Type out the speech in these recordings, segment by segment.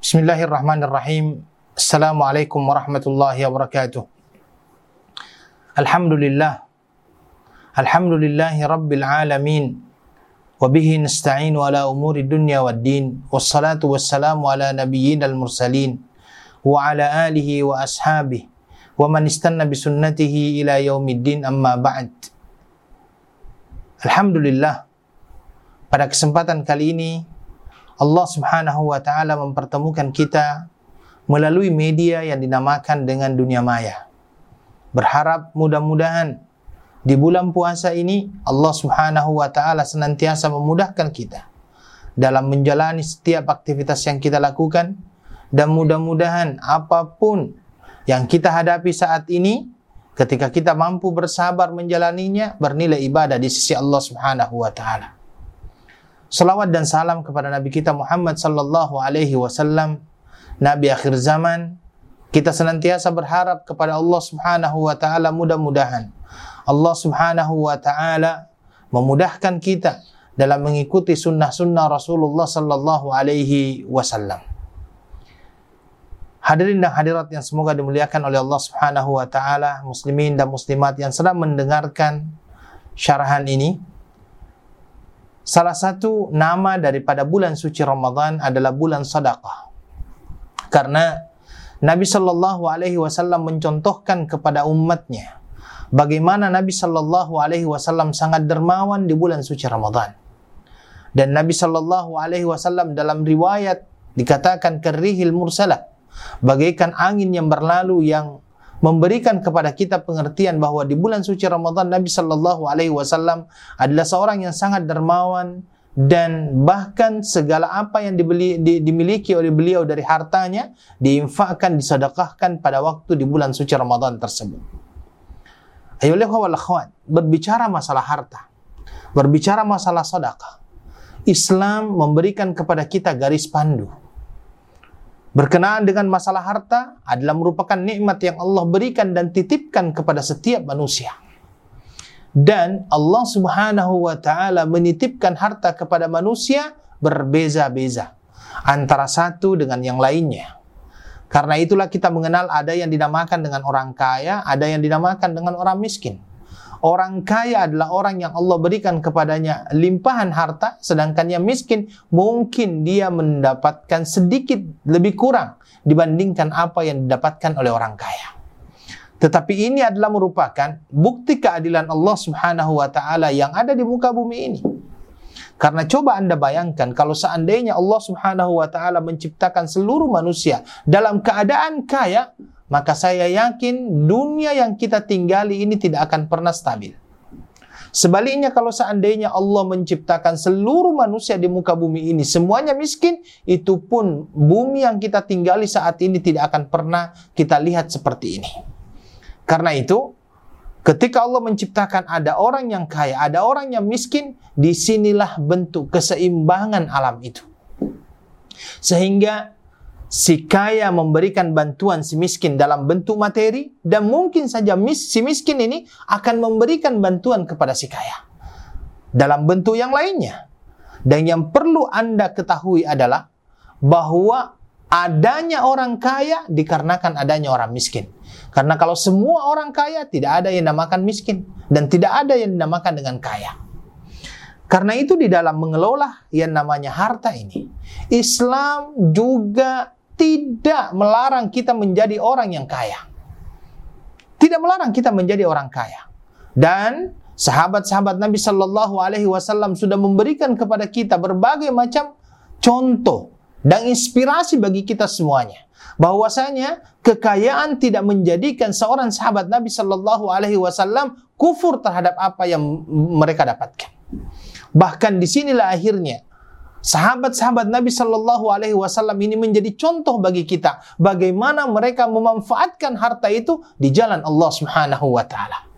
بسم الله الرحمن الرحيم السلام عليكم ورحمة الله وبركاته الحمد لله الحمد لله رب العالمين وبه نستعين على أمور الدنيا والدين والصلاة والسلام على نبينا المرسلين وعلى آله وأصحابه ومن استنى بسنته إلى يوم الدين أما بعد Alhamdulillah. Pada kesempatan kali ini Allah Subhanahu wa taala mempertemukan kita melalui media yang dinamakan dengan dunia maya. Berharap mudah-mudahan di bulan puasa ini Allah Subhanahu wa taala senantiasa memudahkan kita dalam menjalani setiap aktivitas yang kita lakukan dan mudah-mudahan apa pun yang kita hadapi saat ini ketika kita mampu bersabar menjalaninya bernilai ibadah di sisi Allah Subhanahu wa taala. Salawat dan salam kepada Nabi kita Muhammad sallallahu alaihi wasallam, Nabi akhir zaman. Kita senantiasa berharap kepada Allah Subhanahu wa taala mudah-mudahan Allah Subhanahu wa taala memudahkan kita dalam mengikuti sunnah-sunnah Rasulullah sallallahu alaihi wasallam. Hadirin dan hadirat yang semoga dimuliakan oleh Allah Subhanahu wa taala, muslimin dan muslimat yang sedang mendengarkan syarahan ini, Salah satu nama daripada bulan suci Ramadan adalah bulan sedekah. Karena Nabi Shallallahu Alaihi Wasallam mencontohkan kepada umatnya bagaimana Nabi Shallallahu Alaihi Wasallam sangat dermawan di bulan suci Ramadan. Dan Nabi Shallallahu Alaihi Wasallam dalam riwayat dikatakan kerihil mursalah bagaikan angin yang berlalu yang memberikan kepada kita pengertian bahwa di bulan suci Ramadan Nabi Shallallahu Alaihi Wasallam adalah seorang yang sangat dermawan dan bahkan segala apa yang dibeli, di, dimiliki oleh beliau dari hartanya diinfakkan disedekahkan pada waktu di bulan suci Ramadan tersebut. Ayo wal akhwat, berbicara masalah harta, berbicara masalah sedekah. Islam memberikan kepada kita garis pandu Berkenaan dengan masalah harta adalah merupakan nikmat yang Allah berikan dan titipkan kepada setiap manusia. Dan Allah Subhanahu wa taala menitipkan harta kepada manusia berbeza-beza antara satu dengan yang lainnya. Karena itulah kita mengenal ada yang dinamakan dengan orang kaya, ada yang dinamakan dengan orang miskin. Orang kaya adalah orang yang Allah berikan kepadanya limpahan harta, sedangkan yang miskin mungkin dia mendapatkan sedikit lebih kurang dibandingkan apa yang didapatkan oleh orang kaya. Tetapi ini adalah merupakan bukti keadilan Allah Subhanahu wa taala yang ada di muka bumi ini. Karena coba Anda bayangkan kalau seandainya Allah Subhanahu wa taala menciptakan seluruh manusia dalam keadaan kaya, maka saya yakin dunia yang kita tinggali ini tidak akan pernah stabil. Sebaliknya kalau seandainya Allah menciptakan seluruh manusia di muka bumi ini semuanya miskin, itu pun bumi yang kita tinggali saat ini tidak akan pernah kita lihat seperti ini. Karena itu, ketika Allah menciptakan ada orang yang kaya, ada orang yang miskin, di sinilah bentuk keseimbangan alam itu. Sehingga si kaya memberikan bantuan si miskin dalam bentuk materi dan mungkin saja mis, si miskin ini akan memberikan bantuan kepada si kaya dalam bentuk yang lainnya. Dan yang perlu Anda ketahui adalah bahwa adanya orang kaya dikarenakan adanya orang miskin. Karena kalau semua orang kaya tidak ada yang dinamakan miskin dan tidak ada yang dinamakan dengan kaya. Karena itu di dalam mengelola yang namanya harta ini, Islam juga tidak melarang kita menjadi orang yang kaya. Tidak melarang kita menjadi orang kaya. Dan sahabat-sahabat Nabi Shallallahu Alaihi Wasallam sudah memberikan kepada kita berbagai macam contoh dan inspirasi bagi kita semuanya. Bahwasanya kekayaan tidak menjadikan seorang sahabat Nabi Shallallahu Alaihi Wasallam kufur terhadap apa yang mereka dapatkan. Bahkan di sinilah akhirnya Sahabat-sahabat Nabi Shallallahu Alaihi Wasallam ini menjadi contoh bagi kita bagaimana mereka memanfaatkan harta itu di jalan Allah Subhanahu Wa Taala.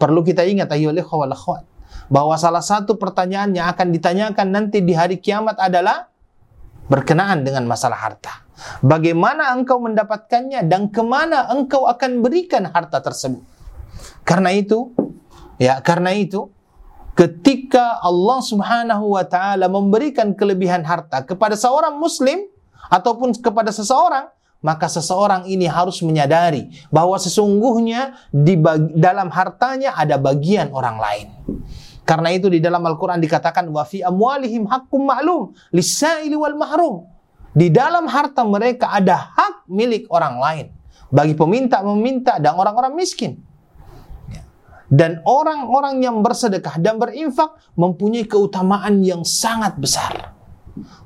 Perlu kita ingat ayolah akhwat bahwa salah satu pertanyaan yang akan ditanyakan nanti di hari kiamat adalah berkenaan dengan masalah harta. Bagaimana engkau mendapatkannya dan ke mana engkau akan berikan harta tersebut? Karena itu, ya karena itu ketika Allah Subhanahu wa taala memberikan kelebihan harta kepada seorang muslim, ataupun kepada seseorang, maka seseorang ini harus menyadari bahwa sesungguhnya di dalam hartanya ada bagian orang lain. Karena itu di dalam Al-Quran dikatakan wa fi amwalihim hakkum ma'lum lisaili wal mahrum. Di dalam harta mereka ada hak milik orang lain bagi peminta meminta dan orang-orang miskin. Dan orang-orang yang bersedekah dan berinfak mempunyai keutamaan yang sangat besar.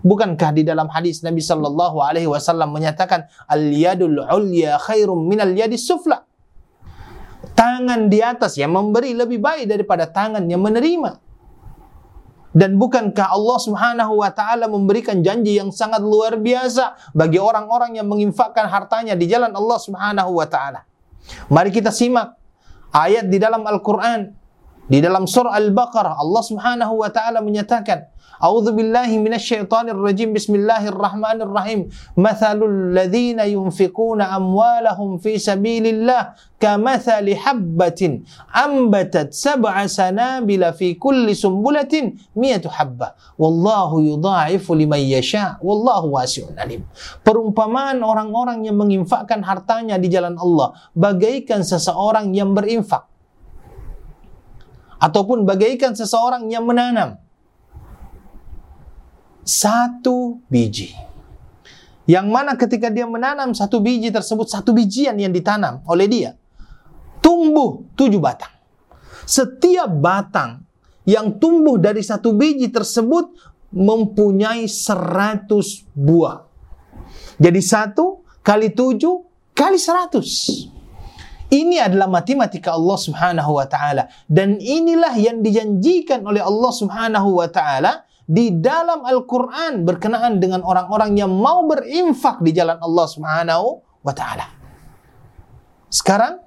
Bukankah di dalam hadis Nabi Shallallahu Alaihi Wasallam menyatakan al yadul ulya khairum min al yadis sufla. Tangan di atas yang memberi lebih baik daripada tangan yang menerima. Dan bukankah Allah Subhanahu wa taala memberikan janji yang sangat luar biasa bagi orang-orang yang menginfakkan hartanya di jalan Allah Subhanahu wa taala. Mari kita simak ayat di dalam Al-Qur'an di dalam surah Al-Baqarah Allah Subhanahu wa taala menyatakan أعوذ بالله من الشيطان الرجيم بسم الله الرحمن الرحيم مثل الذين ينفقون أموالهم في سبيل الله كمثل حبة أنبتت سبع سنابل في كل سنبلة مئة حبة والله يضاعف لمن يشاء والله واسع عليم perumpamaan orang-orang yang menginfakkan hartanya di jalan Allah bagaikan seseorang yang berinfak ataupun bagaikan seseorang yang menanam satu biji. Yang mana ketika dia menanam satu biji tersebut, satu bijian yang ditanam oleh dia, tumbuh tujuh batang. Setiap batang yang tumbuh dari satu biji tersebut mempunyai seratus buah. Jadi satu kali tujuh kali seratus. Ini adalah matematika Allah Subhanahu wa taala dan inilah yang dijanjikan oleh Allah Subhanahu wa taala di dalam Al-Quran berkenaan dengan orang-orang yang mau berinfak di jalan Allah Subhanahu wa Ta'ala. Sekarang,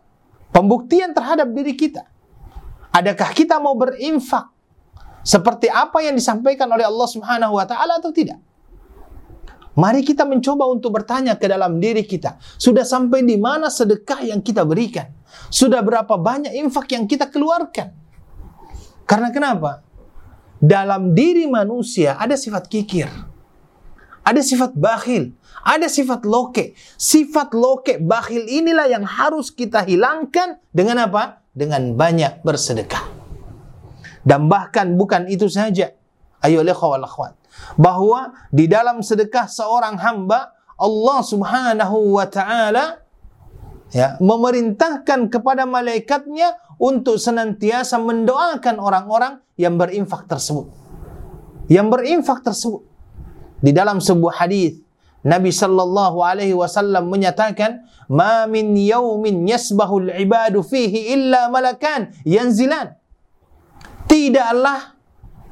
pembuktian terhadap diri kita. Adakah kita mau berinfak seperti apa yang disampaikan oleh Allah Subhanahu wa Ta'ala atau tidak? Mari kita mencoba untuk bertanya ke dalam diri kita. Sudah sampai di mana sedekah yang kita berikan? Sudah berapa banyak infak yang kita keluarkan? Karena kenapa? Dalam diri manusia ada sifat kikir. Ada sifat bakhil, ada sifat loke. Sifat loke bakhil inilah yang harus kita hilangkan dengan apa? Dengan banyak bersedekah. Dan bahkan bukan itu saja. Ayo wal akhwat. Bahwa di dalam sedekah seorang hamba Allah Subhanahu wa taala ya memerintahkan kepada malaikatnya untuk senantiasa mendoakan orang-orang yang berinfak tersebut. Yang berinfak tersebut. Di dalam sebuah hadis Nabi sallallahu alaihi wasallam menyatakan, "Ma min yaumin yasbahu al-ibadu fihi illa malakan yanzilan." Tidaklah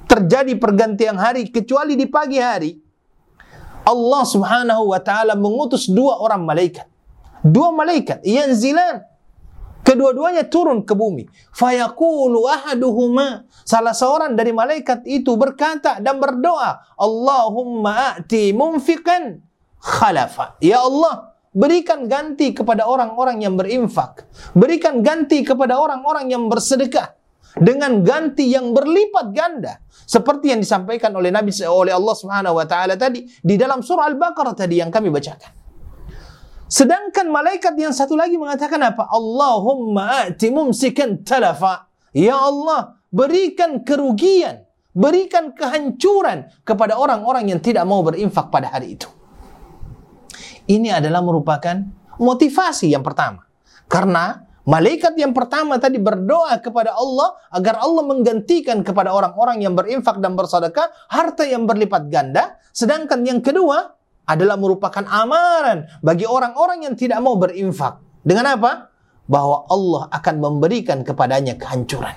terjadi pergantian hari kecuali di pagi hari Allah Subhanahu wa taala mengutus dua orang malaikat. Dua malaikat yanzilan Kedua-duanya turun ke bumi. Fayaqulu ahaduhuma. Salah seorang dari malaikat itu berkata dan berdoa. Allahumma a'ti mumfikan khalafa. Ya Allah, berikan ganti kepada orang-orang yang berinfak. Berikan ganti kepada orang-orang yang bersedekah. Dengan ganti yang berlipat ganda. Seperti yang disampaikan oleh Nabi oleh Allah Subhanahu tadi di dalam surah Al-Baqarah tadi yang kami bacakan. Sedangkan malaikat yang satu lagi mengatakan apa? Allahumma a'ti mumsikan talafa. Ya Allah, berikan kerugian, berikan kehancuran kepada orang-orang yang tidak mau berinfak pada hari itu. Ini adalah merupakan motivasi yang pertama. Karena malaikat yang pertama tadi berdoa kepada Allah agar Allah menggantikan kepada orang-orang yang berinfak dan bersedekah harta yang berlipat ganda. Sedangkan yang kedua, adalah merupakan amaran bagi orang-orang yang tidak mau berinfak. Dengan apa? Bahwa Allah akan memberikan kepadanya kehancuran.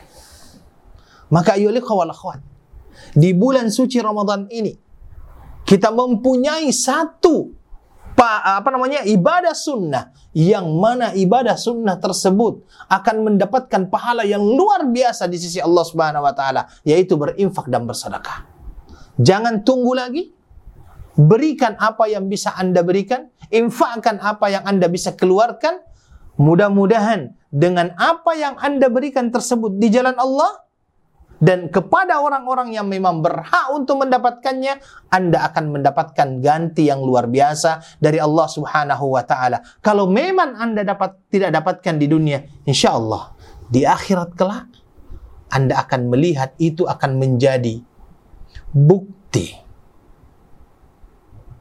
Maka ayo akhwat, di bulan suci Ramadan ini kita mempunyai satu apa namanya ibadah sunnah yang mana ibadah sunnah tersebut akan mendapatkan pahala yang luar biasa di sisi Allah Subhanahu wa taala yaitu berinfak dan bersedekah. Jangan tunggu lagi, Berikan apa yang bisa Anda berikan, infakkan apa yang Anda bisa keluarkan. Mudah-mudahan dengan apa yang Anda berikan tersebut di jalan Allah, dan kepada orang-orang yang memang berhak untuk mendapatkannya, Anda akan mendapatkan ganti yang luar biasa dari Allah Subhanahu wa taala. Kalau memang Anda dapat tidak dapatkan di dunia, insya Allah di akhirat kelak Anda akan melihat itu akan menjadi bukti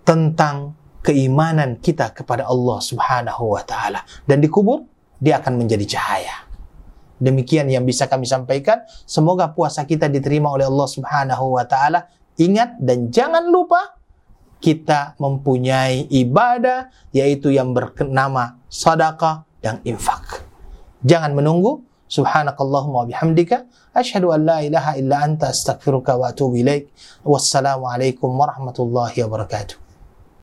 tentang keimanan kita kepada Allah Subhanahu wa taala dan dikubur dia akan menjadi cahaya. Demikian yang bisa kami sampaikan. Semoga puasa kita diterima oleh Allah Subhanahu wa taala. Ingat dan jangan lupa kita mempunyai ibadah yaitu yang bernama sadaqah dan infak. Jangan menunggu. Subhanakallahumma bihamdika asyhadu an la ilaha illa anta astaghfiruka wa atubu ilaik. Wassalamualaikum warahmatullahi wabarakatuh.